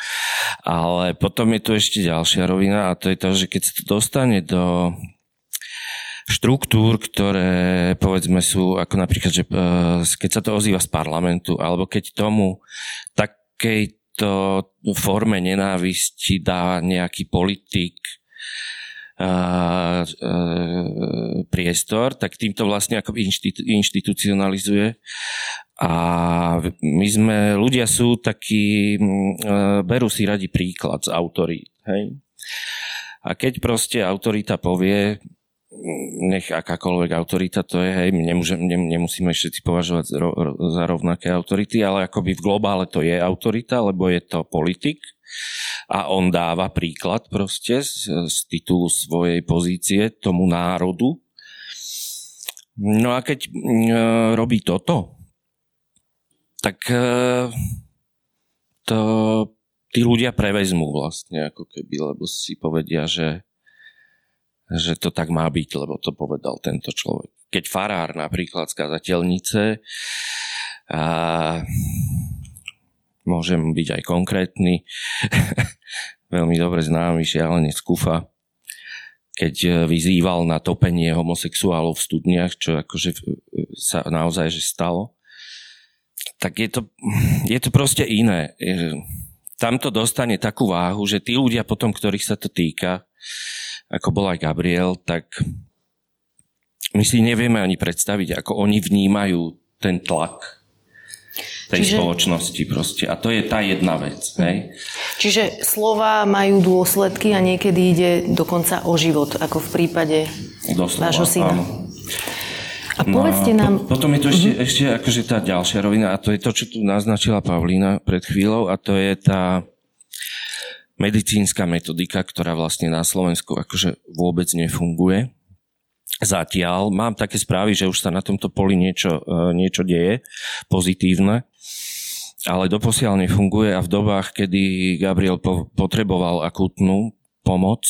Ale potom je tu ešte ďalšia rovina a to je to, že keď sa to dostane do štruktúr, ktoré povedzme sú ako napríklad, že e, keď sa to ozýva z parlamentu, alebo keď tomu takejto forme nenávisti dá nejaký politik priestor, tak týmto vlastne ako inštitu, inštitucionalizuje a my sme, ľudia sú takí, mm, berú si radi príklad z autorít. Hej? A keď proste autorita povie, nech akákoľvek autorita to je, hej, nemôže, nemusíme všetci považovať za rovnaké autority, ale akoby v globále to je autorita, lebo je to politik a on dáva príklad proste z, z titulu svojej pozície tomu národu. No a keď e, robí toto, tak e, to tí ľudia prevezmú vlastne ako keby, lebo si povedia, že, že to tak má byť, lebo to povedal tento človek. Keď farár napríklad z kazateľnice a môžem byť aj konkrétny, veľmi dobre známy šialenec Kufa, keď vyzýval na topenie homosexuálov v studniach, čo akože sa naozaj že stalo, tak je to, je to proste iné. tam to dostane takú váhu, že tí ľudia potom, ktorých sa to týka, ako bol aj Gabriel, tak my si nevieme ani predstaviť, ako oni vnímajú ten tlak tej Čiže... spoločnosti proste. A to je tá jedna vec. Hej? Čiže slova majú dôsledky a niekedy ide dokonca o život, ako v prípade Doslova, vášho syna. Áno. A povedzte no, nám... Po, potom je to ešte, uh-huh. ešte akože tá ďalšia rovina a to je to, čo tu naznačila Pavlína pred chvíľou a to je tá medicínska metodika, ktorá vlastne na Slovensku akože vôbec nefunguje. Zatiaľ mám také správy, že už sa na tomto poli niečo, e, niečo deje pozitívne, ale doposiaľ nefunguje a v dobách, kedy Gabriel po, potreboval akútnu pomoc,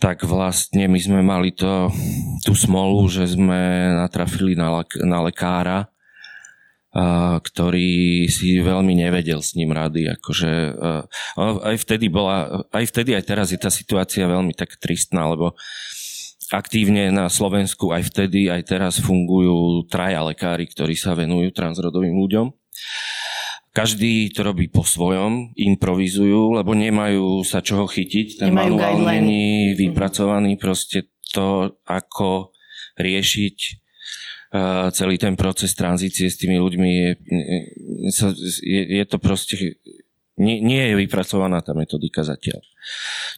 tak vlastne my sme mali to, tú smolu, že sme natrafili na, na lekára, a, ktorý si veľmi nevedel s ním rady. Akože, a, aj, vtedy bola, aj vtedy, aj teraz je tá situácia veľmi tak tristná, lebo aktívne na Slovensku aj vtedy, aj teraz fungujú traja lekári, ktorí sa venujú transrodovým ľuďom. Každý to robí po svojom, improvizujú, lebo nemajú sa čoho chytiť. Ten nemajú manuál není vypracovaný, proste to, ako riešiť uh, celý ten proces tranzície s tými ľuďmi je, je, je to proste nie, nie je vypracovaná tá metodika zatiaľ.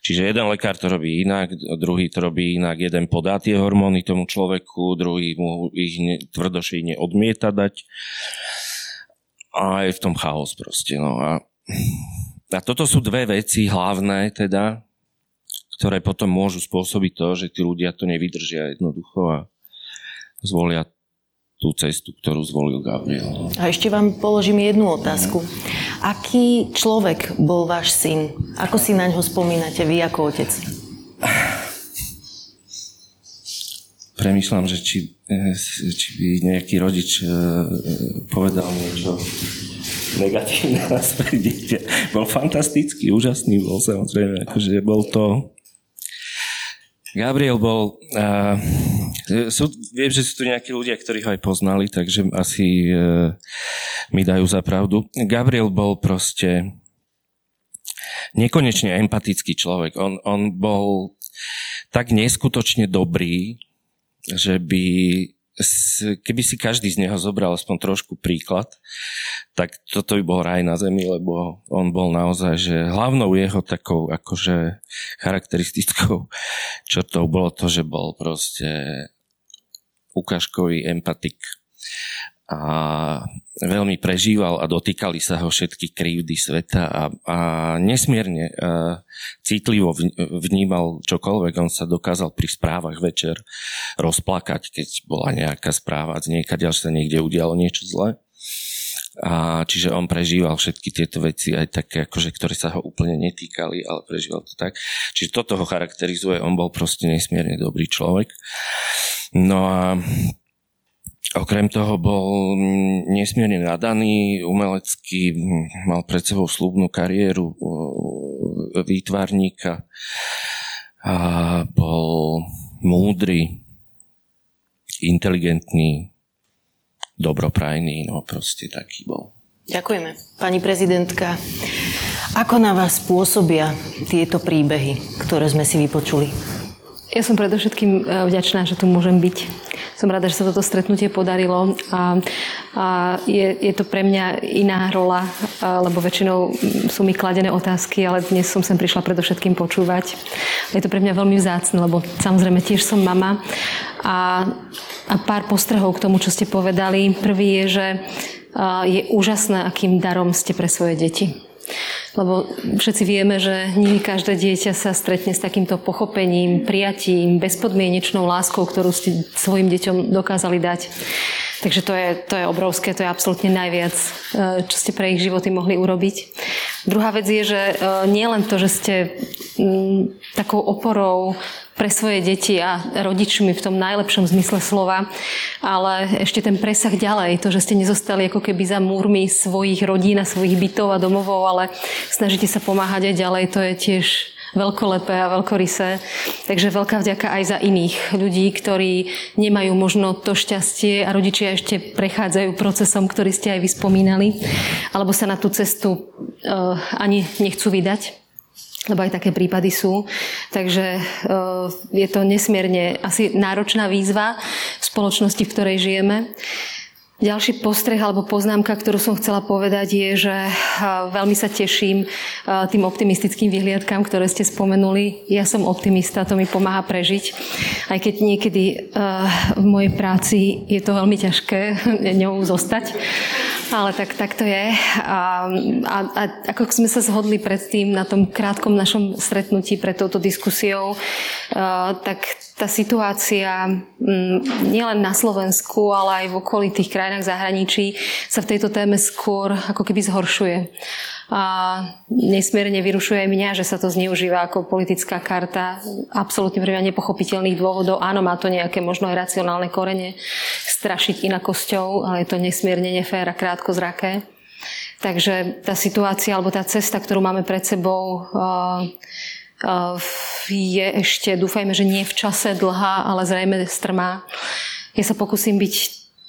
Čiže jeden lekár to robí inak, druhý to robí inak, jeden podá tie hormóny tomu človeku, druhý mu ich ne, tvrdošejne odmieta dať a je v tom chaos proste. No a, a toto sú dve veci hlavné teda, ktoré potom môžu spôsobiť to, že tí ľudia to nevydržia jednoducho a zvolia tú cestu, ktorú zvolil Gabriel. A ešte vám položím jednu otázku. Aký človek bol váš syn? Ako si na ňo spomínate vy ako otec? premyšľam, že či, či by nejaký rodič eh, povedal niečo negatívne na svoje dieťa. Bol fantastický, úžasný bol samozrejme, akože bol to... Gabriel bol... Uh, sú, viem, že sú tu nejakí ľudia, ktorí ho aj poznali, takže asi uh, mi dajú za pravdu. Gabriel bol proste nekonečne empatický človek. On, on bol tak neskutočne dobrý, že by keby si každý z neho zobral aspoň trošku príklad, tak toto by bol raj na zemi, lebo on bol naozaj, že hlavnou jeho takou akože charakteristickou črtou bolo to, že bol proste ukážkový empatik a veľmi prežíval a dotýkali sa ho všetky krivdy sveta a, a nesmierne a citlivo vnímal čokoľvek. On sa dokázal pri správach večer rozplakať, keď bola nejaká správa z niekaď, sa niekde udialo niečo zlé. A čiže on prežíval všetky tieto veci, aj také, akože, ktoré sa ho úplne netýkali, ale prežíval to tak. Čiže toto ho charakterizuje, on bol proste nesmierne dobrý človek. No a Okrem toho bol nesmierne nadaný, umelecký, mal pred sebou slubnú kariéru výtvarníka a bol múdry, inteligentný, dobroprajný, no proste taký bol. Ďakujeme. Pani prezidentka, ako na vás pôsobia tieto príbehy, ktoré sme si vypočuli? Ja som predovšetkým e, vďačná, že tu môžem byť. Som rada, že sa toto stretnutie podarilo a, a je, je to pre mňa iná rola, a, lebo väčšinou sú mi kladené otázky, ale dnes som sem prišla predovšetkým počúvať. Je to pre mňa veľmi vzácne, lebo samozrejme tiež som mama a, a pár postrehov k tomu, čo ste povedali. Prvý je, že je úžasné, akým darom ste pre svoje deti. Lebo všetci vieme, že nie každé dieťa sa stretne s takýmto pochopením, prijatím, bezpodmienečnou láskou, ktorú ste svojim deťom dokázali dať. Takže to je, to je obrovské, to je absolútne najviac, eh, čo ste pre ich životy mohli urobiť. Druhá vec je, že eh, nie len to, že ste mm, takou oporou pre svoje deti a rodičmi v tom najlepšom zmysle slova, ale ešte ten presah ďalej, to, že ste nezostali ako keby za múrmi svojich rodín a svojich bytov a domovov, ale snažíte sa pomáhať aj ďalej, to je tiež veľkolepé a veľkorysé. Takže veľká vďaka aj za iných ľudí, ktorí nemajú možno to šťastie a rodičia ešte prechádzajú procesom, ktorý ste aj vyspomínali, alebo sa na tú cestu ani nechcú vydať lebo aj také prípady sú. Takže je to nesmierne asi náročná výzva v spoločnosti, v ktorej žijeme. Ďalší postreh alebo poznámka, ktorú som chcela povedať, je, že veľmi sa teším tým optimistickým vyhliadkám, ktoré ste spomenuli. Ja som optimista, to mi pomáha prežiť. Aj keď niekedy v mojej práci je to veľmi ťažké ňou zostať. Ale tak, tak to je. A, a, a ako sme sa zhodli predtým na tom krátkom našom stretnutí pred touto diskusiou, tak tá situácia mm, nielen na Slovensku, ale aj v okolitých krajinách zahraničí sa v tejto téme skôr ako keby zhoršuje. A nesmierne vyrušuje aj mňa, že sa to zneužíva ako politická karta. Absolútne pre mňa nepochopiteľných dôvodov. Áno, má to nejaké možno aj racionálne korene, strašiť inakosťou, ale je to nesmierne nefér a krátko zraké. Takže tá situácia alebo tá cesta, ktorú máme pred sebou, je ešte, dúfajme, že nie v čase dlhá, ale zrejme strmá. Ja sa pokúsim byť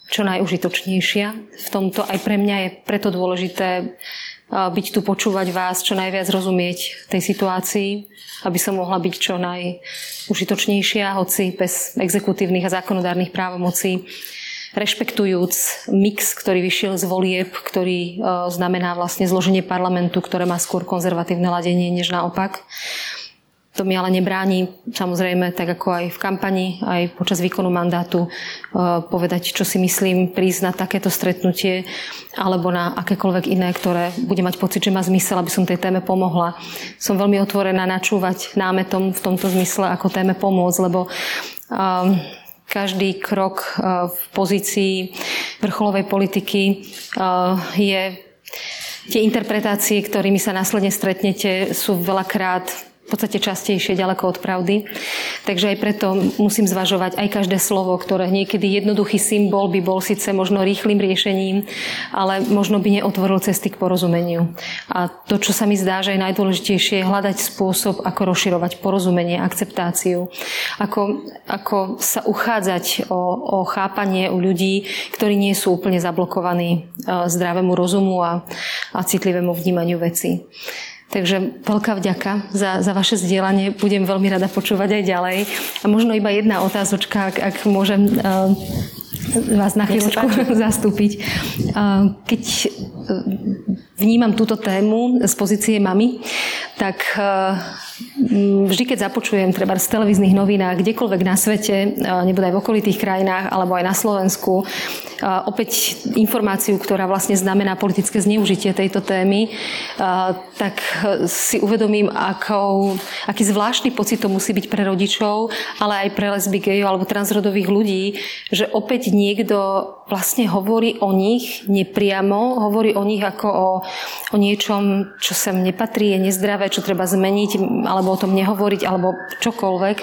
čo najužitočnejšia. V tomto aj pre mňa je preto dôležité byť tu, počúvať vás, čo najviac rozumieť tej situácii, aby som mohla byť čo najužitočnejšia, hoci bez exekutívnych a zákonodárnych právomocí, rešpektujúc mix, ktorý vyšiel z volieb, ktorý znamená vlastne zloženie parlamentu, ktoré má skôr konzervatívne ladenie, než naopak. To mi ale nebráni, samozrejme, tak ako aj v kampani, aj počas výkonu mandátu, e, povedať, čo si myslím, prísť na takéto stretnutie alebo na akékoľvek iné, ktoré bude mať pocit, že má zmysel, aby som tej téme pomohla. Som veľmi otvorená načúvať námetom v tomto zmysle, ako téme pomôcť, lebo um, každý krok uh, v pozícii vrcholovej politiky uh, je tie interpretácie, ktorými sa následne stretnete, sú veľakrát v podstate častejšie ďaleko od pravdy. Takže aj preto musím zvažovať aj každé slovo, ktoré niekedy jednoduchý symbol by bol síce možno rýchlým riešením, ale možno by neotvoril cesty k porozumeniu. A to, čo sa mi zdá, že je najdôležitejšie, je hľadať spôsob, ako rozširovať porozumenie, akceptáciu, ako, ako sa uchádzať o, o chápanie u ľudí, ktorí nie sú úplne zablokovaní e, zdravému rozumu a, a citlivému vnímaniu veci. Takže veľká vďaka za, za vaše zdieľanie. Budem veľmi rada počúvať aj ďalej. A možno iba jedna otázočka, ak, ak môžem uh, vás na chvíľočku zastúpiť. Keď uh, vnímam túto tému z pozície mamy, tak uh, vždy, keď započujem treba z televíznych novinách, kdekoľvek na svete, nebude aj v okolitých krajinách, alebo aj na Slovensku, opäť informáciu, ktorá vlastne znamená politické zneužitie tejto témy, tak si uvedomím, akou, aký zvláštny pocit to musí byť pre rodičov, ale aj pre lesby, gejov alebo transrodových ľudí, že opäť niekto vlastne hovorí o nich nepriamo, hovorí o nich ako o, o niečom, čo sem nepatrí, je nezdravé, čo treba zmeniť, alebo o tom nehovoriť, alebo čokoľvek.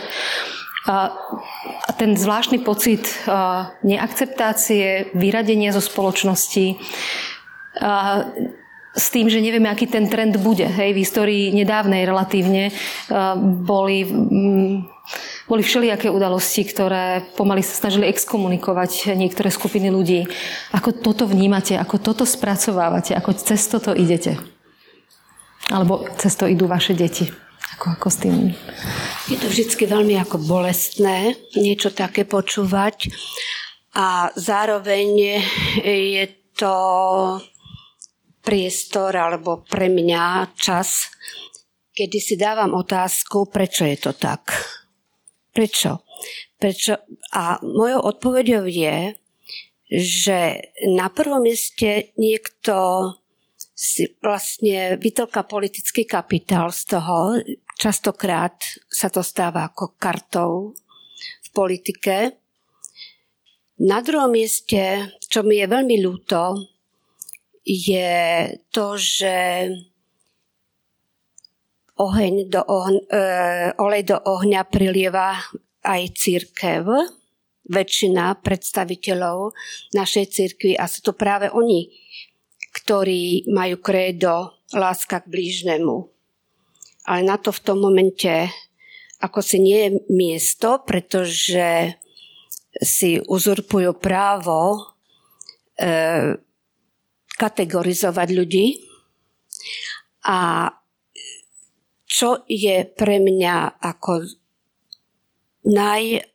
A ten zvláštny pocit neakceptácie, vyradenia zo spoločnosti, s tým, že nevieme, aký ten trend bude. Hej, v histórii nedávnej relatívne boli, boli všelijaké udalosti, ktoré pomaly sa snažili exkomunikovať niektoré skupiny ľudí. Ako toto vnímate, ako toto spracovávate, ako cez toto idete? Alebo cez to idú vaše deti? Ako, ako s tým? Je to vždy veľmi ako bolestné niečo také počúvať a zároveň je to priestor alebo pre mňa čas, kedy si dávam otázku, prečo je to tak. Prečo? Prečo? A mojou odpovedou je, že na prvom mieste niekto si vlastne vytlka politický kapitál z toho, Častokrát sa to stáva ako kartou v politike. Na druhom mieste, čo mi je veľmi ľúto, je to, že oheň do ohň, e, olej do ohňa prilieva aj církev, väčšina predstaviteľov našej církvy a sú to práve oni, ktorí majú krédo láska k blížnemu. Ale na to v tom momente ako si nie je miesto, pretože si uzurpujú právo e, kategorizovať ľudí. A čo je pre mňa ako naj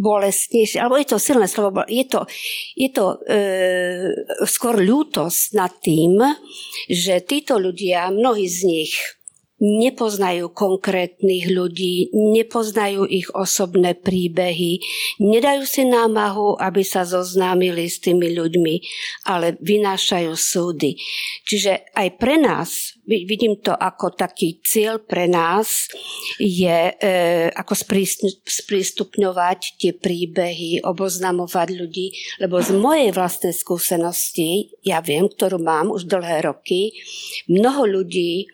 bolestnejšie, alebo je to silné slovo, je to, je to e, skôr ľútosť nad tým, že títo ľudia, mnohí z nich nepoznajú konkrétnych ľudí, nepoznajú ich osobné príbehy, nedajú si námahu, aby sa zoznámili s tými ľuďmi, ale vynášajú súdy. Čiže aj pre nás, vidím to ako taký cieľ pre nás, je e, ako sprístupňovať tie príbehy, oboznamovať ľudí, lebo z mojej vlastnej skúsenosti, ja viem, ktorú mám už dlhé roky, mnoho ľudí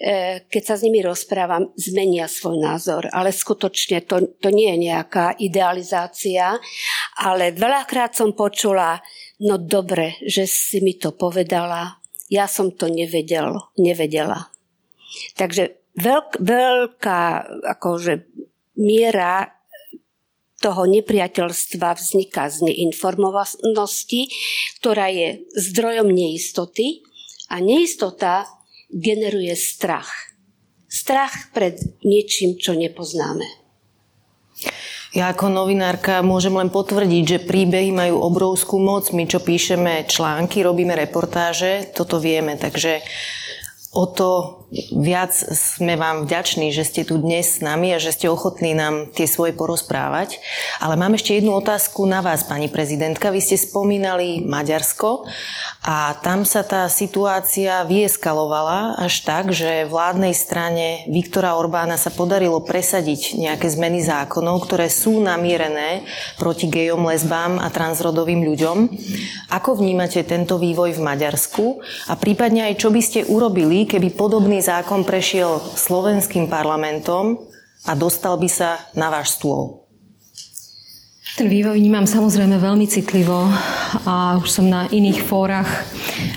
E, keď sa s nimi rozprávam, zmenia svoj názor. Ale skutočne to, to nie je nejaká idealizácia, ale veľakrát som počula, no dobre, že si mi to povedala, ja som to nevedel, nevedela. Takže veľk, veľká akože, miera toho nepriateľstva vzniká z neinformovanosti, ktorá je zdrojom neistoty a neistota generuje strach. Strach pred niečím, čo nepoznáme. Ja ako novinárka môžem len potvrdiť, že príbehy majú obrovskú moc. My, čo píšeme články, robíme reportáže, toto vieme. Takže o to viac sme vám vďační, že ste tu dnes s nami a že ste ochotní nám tie svoje porozprávať. Ale mám ešte jednu otázku na vás, pani prezidentka. Vy ste spomínali Maďarsko a tam sa tá situácia vyeskalovala až tak, že vládnej strane Viktora Orbána sa podarilo presadiť nejaké zmeny zákonov, ktoré sú namierené proti gejom, lesbám a transrodovým ľuďom. Ako vnímate tento vývoj v Maďarsku a prípadne aj čo by ste urobili, keby podobný zákon prešiel slovenským parlamentom a dostal by sa na váš stôl? Ten vývoj vnímam samozrejme veľmi citlivo a už som na iných fórach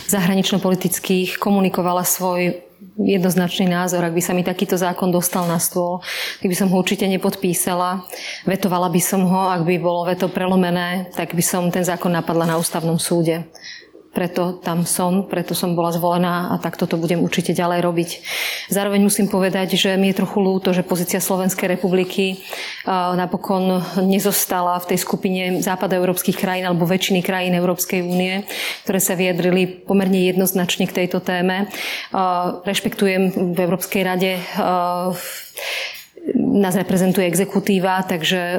zahranično-politických komunikovala svoj jednoznačný názor. Ak by sa mi takýto zákon dostal na stôl, tak by som ho určite nepodpísala. Vetovala by som ho, ak by bolo veto prelomené, tak by som ten zákon napadla na ústavnom súde preto tam som, preto som bola zvolená a takto to budem určite ďalej robiť. Zároveň musím povedať, že mi je trochu ľúto, že pozícia Slovenskej republiky napokon nezostala v tej skupine západoeurópskych krajín alebo väčšiny krajín Európskej únie, ktoré sa vyjadrili pomerne jednoznačne k tejto téme. Rešpektujem v Európskej rade nás reprezentuje exekutíva, takže e,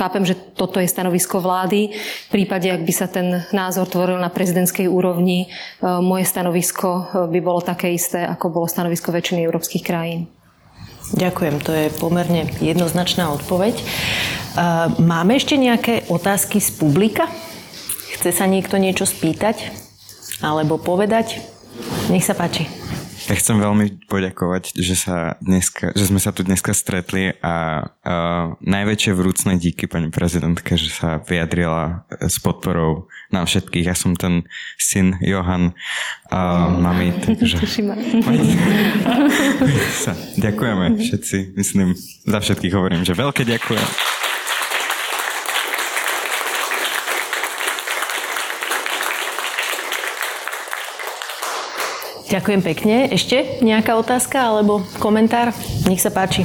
chápem, že toto je stanovisko vlády. V prípade, ak by sa ten názor tvoril na prezidentskej úrovni, e, moje stanovisko e, by bolo také isté, ako bolo stanovisko väčšiny európskych krajín. Ďakujem, to je pomerne jednoznačná odpoveď. Máme ešte nejaké otázky z publika? Chce sa niekto niečo spýtať? Alebo povedať? Nech sa páči. Ja chcem veľmi poďakovať, že, sa dneska, že sme sa tu dneska stretli a uh, najväčšie vrúcne díky pani prezidentke, že sa vyjadrila s podporou nám všetkých. Ja som ten syn Johan a uh, mami, takže... Ďakujeme všetci, myslím, za všetkých hovorím, že veľké ďakujem. Ďakujem pekne. Ešte nejaká otázka alebo komentár? Nech sa páči.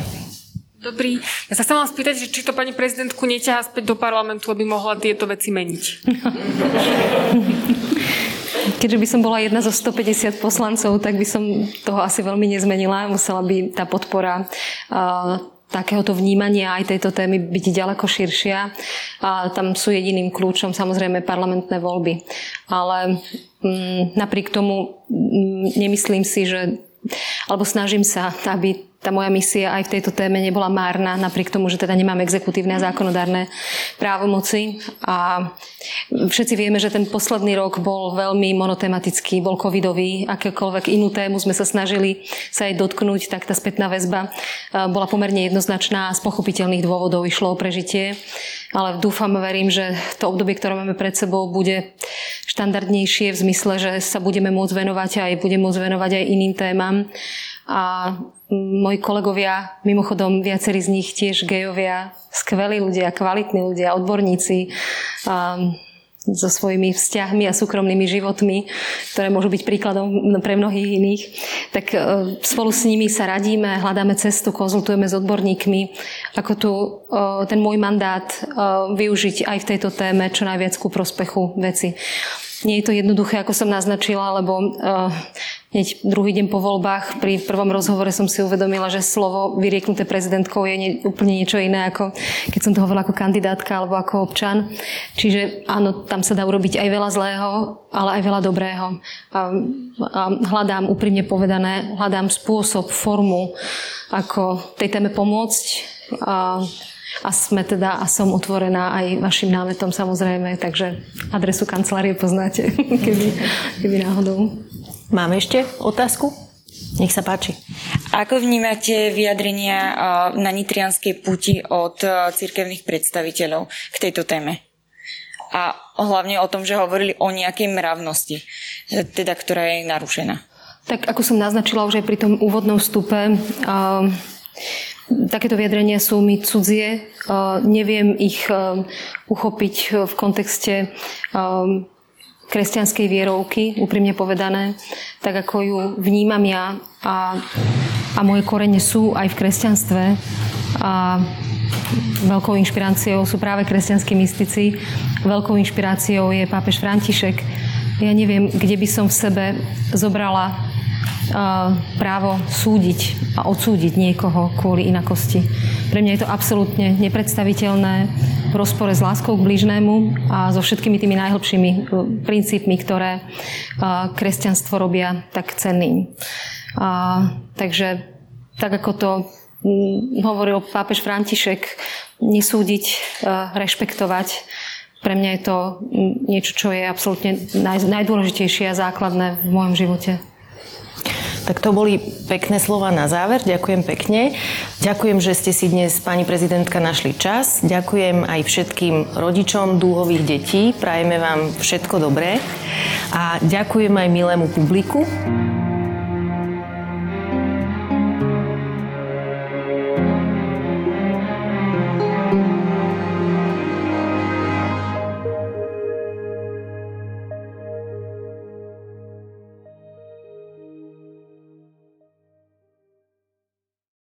Dobrý. Ja sa chcem vám spýtať, že či to pani prezidentku neťahá späť do parlamentu, aby mohla tieto veci meniť. Keďže by som bola jedna zo 150 poslancov, tak by som toho asi veľmi nezmenila. Musela by tá podpora uh, takéhoto vnímania aj tejto témy byť ďaleko širšia. A tam sú jediným kľúčom samozrejme parlamentné voľby. Ale Mm, napriek tomu mm, nemyslím si, že alebo snažím sa, aby tá moja misia aj v tejto téme nebola márna, napriek tomu, že teda nemám exekutívne a zákonodárne právomoci. A všetci vieme, že ten posledný rok bol veľmi monotematický, bol covidový, akékoľvek inú tému sme sa snažili sa jej dotknúť, tak tá spätná väzba bola pomerne jednoznačná a z pochopiteľných dôvodov išlo o prežitie. Ale dúfam verím, že to obdobie, ktoré máme pred sebou, bude štandardnejšie v zmysle, že sa budeme môcť venovať aj budeme môcť venovať aj iným témam. A moji kolegovia, mimochodom viacerí z nich tiež gejovia, skvelí ľudia, kvalitní ľudia, odborníci. A so svojimi vzťahmi a súkromnými životmi, ktoré môžu byť príkladom pre mnohých iných, tak e, spolu s nimi sa radíme, hľadáme cestu, konzultujeme s odborníkmi, ako tu e, ten môj mandát e, využiť aj v tejto téme čo najviac ku prospechu veci. Nie je to jednoduché, ako som naznačila, lebo uh, hneď druhý deň po voľbách pri prvom rozhovore som si uvedomila, že slovo vyrieknuté prezidentkou je nie, úplne niečo iné, ako keď som to hovorila ako kandidátka alebo ako občan. Čiže áno, tam sa dá urobiť aj veľa zlého, ale aj veľa dobrého. A, a hľadám, úprimne povedané, hľadám spôsob, formu, ako tej téme pomôcť. A, a sme teda a som otvorená aj vašim námetom samozrejme, takže adresu kancelárie poznáte, keby, keby náhodou. Máme ešte otázku? Nech sa páči. Ako vnímate vyjadrenia na Nitrianskej puti od cirkevných predstaviteľov k tejto téme? A hlavne o tom, že hovorili o nejakej mravnosti, teda ktorá je narušená. Tak ako som naznačila už aj pri tom úvodnom vstupe, uh, Takéto vyjadrenia sú mi cudzie. Neviem ich uchopiť v kontexte kresťanskej vierovky, úprimne povedané, tak ako ju vnímam ja a, a moje korene sú aj v kresťanstve a veľkou inšpiráciou sú práve kresťanskí mystici. Veľkou inšpiráciou je pápež František. Ja neviem, kde by som v sebe zobrala právo súdiť a odsúdiť niekoho kvôli inakosti. Pre mňa je to absolútne nepredstaviteľné v rozpore s láskou k blížnému a so všetkými tými najhlbšími e, princípmi, ktoré e, kresťanstvo robia tak cenným. Takže tak ako to hovoril pápež František, nesúdiť, rešpektovať. Pre mňa je to niečo, čo je absolútne najdôležitejšie a základné v mojom živote. Tak to boli pekné slova na záver. Ďakujem pekne. Ďakujem, že ste si dnes, pani prezidentka, našli čas. Ďakujem aj všetkým rodičom dúhových detí. Prajeme vám všetko dobré. A ďakujem aj milému publiku.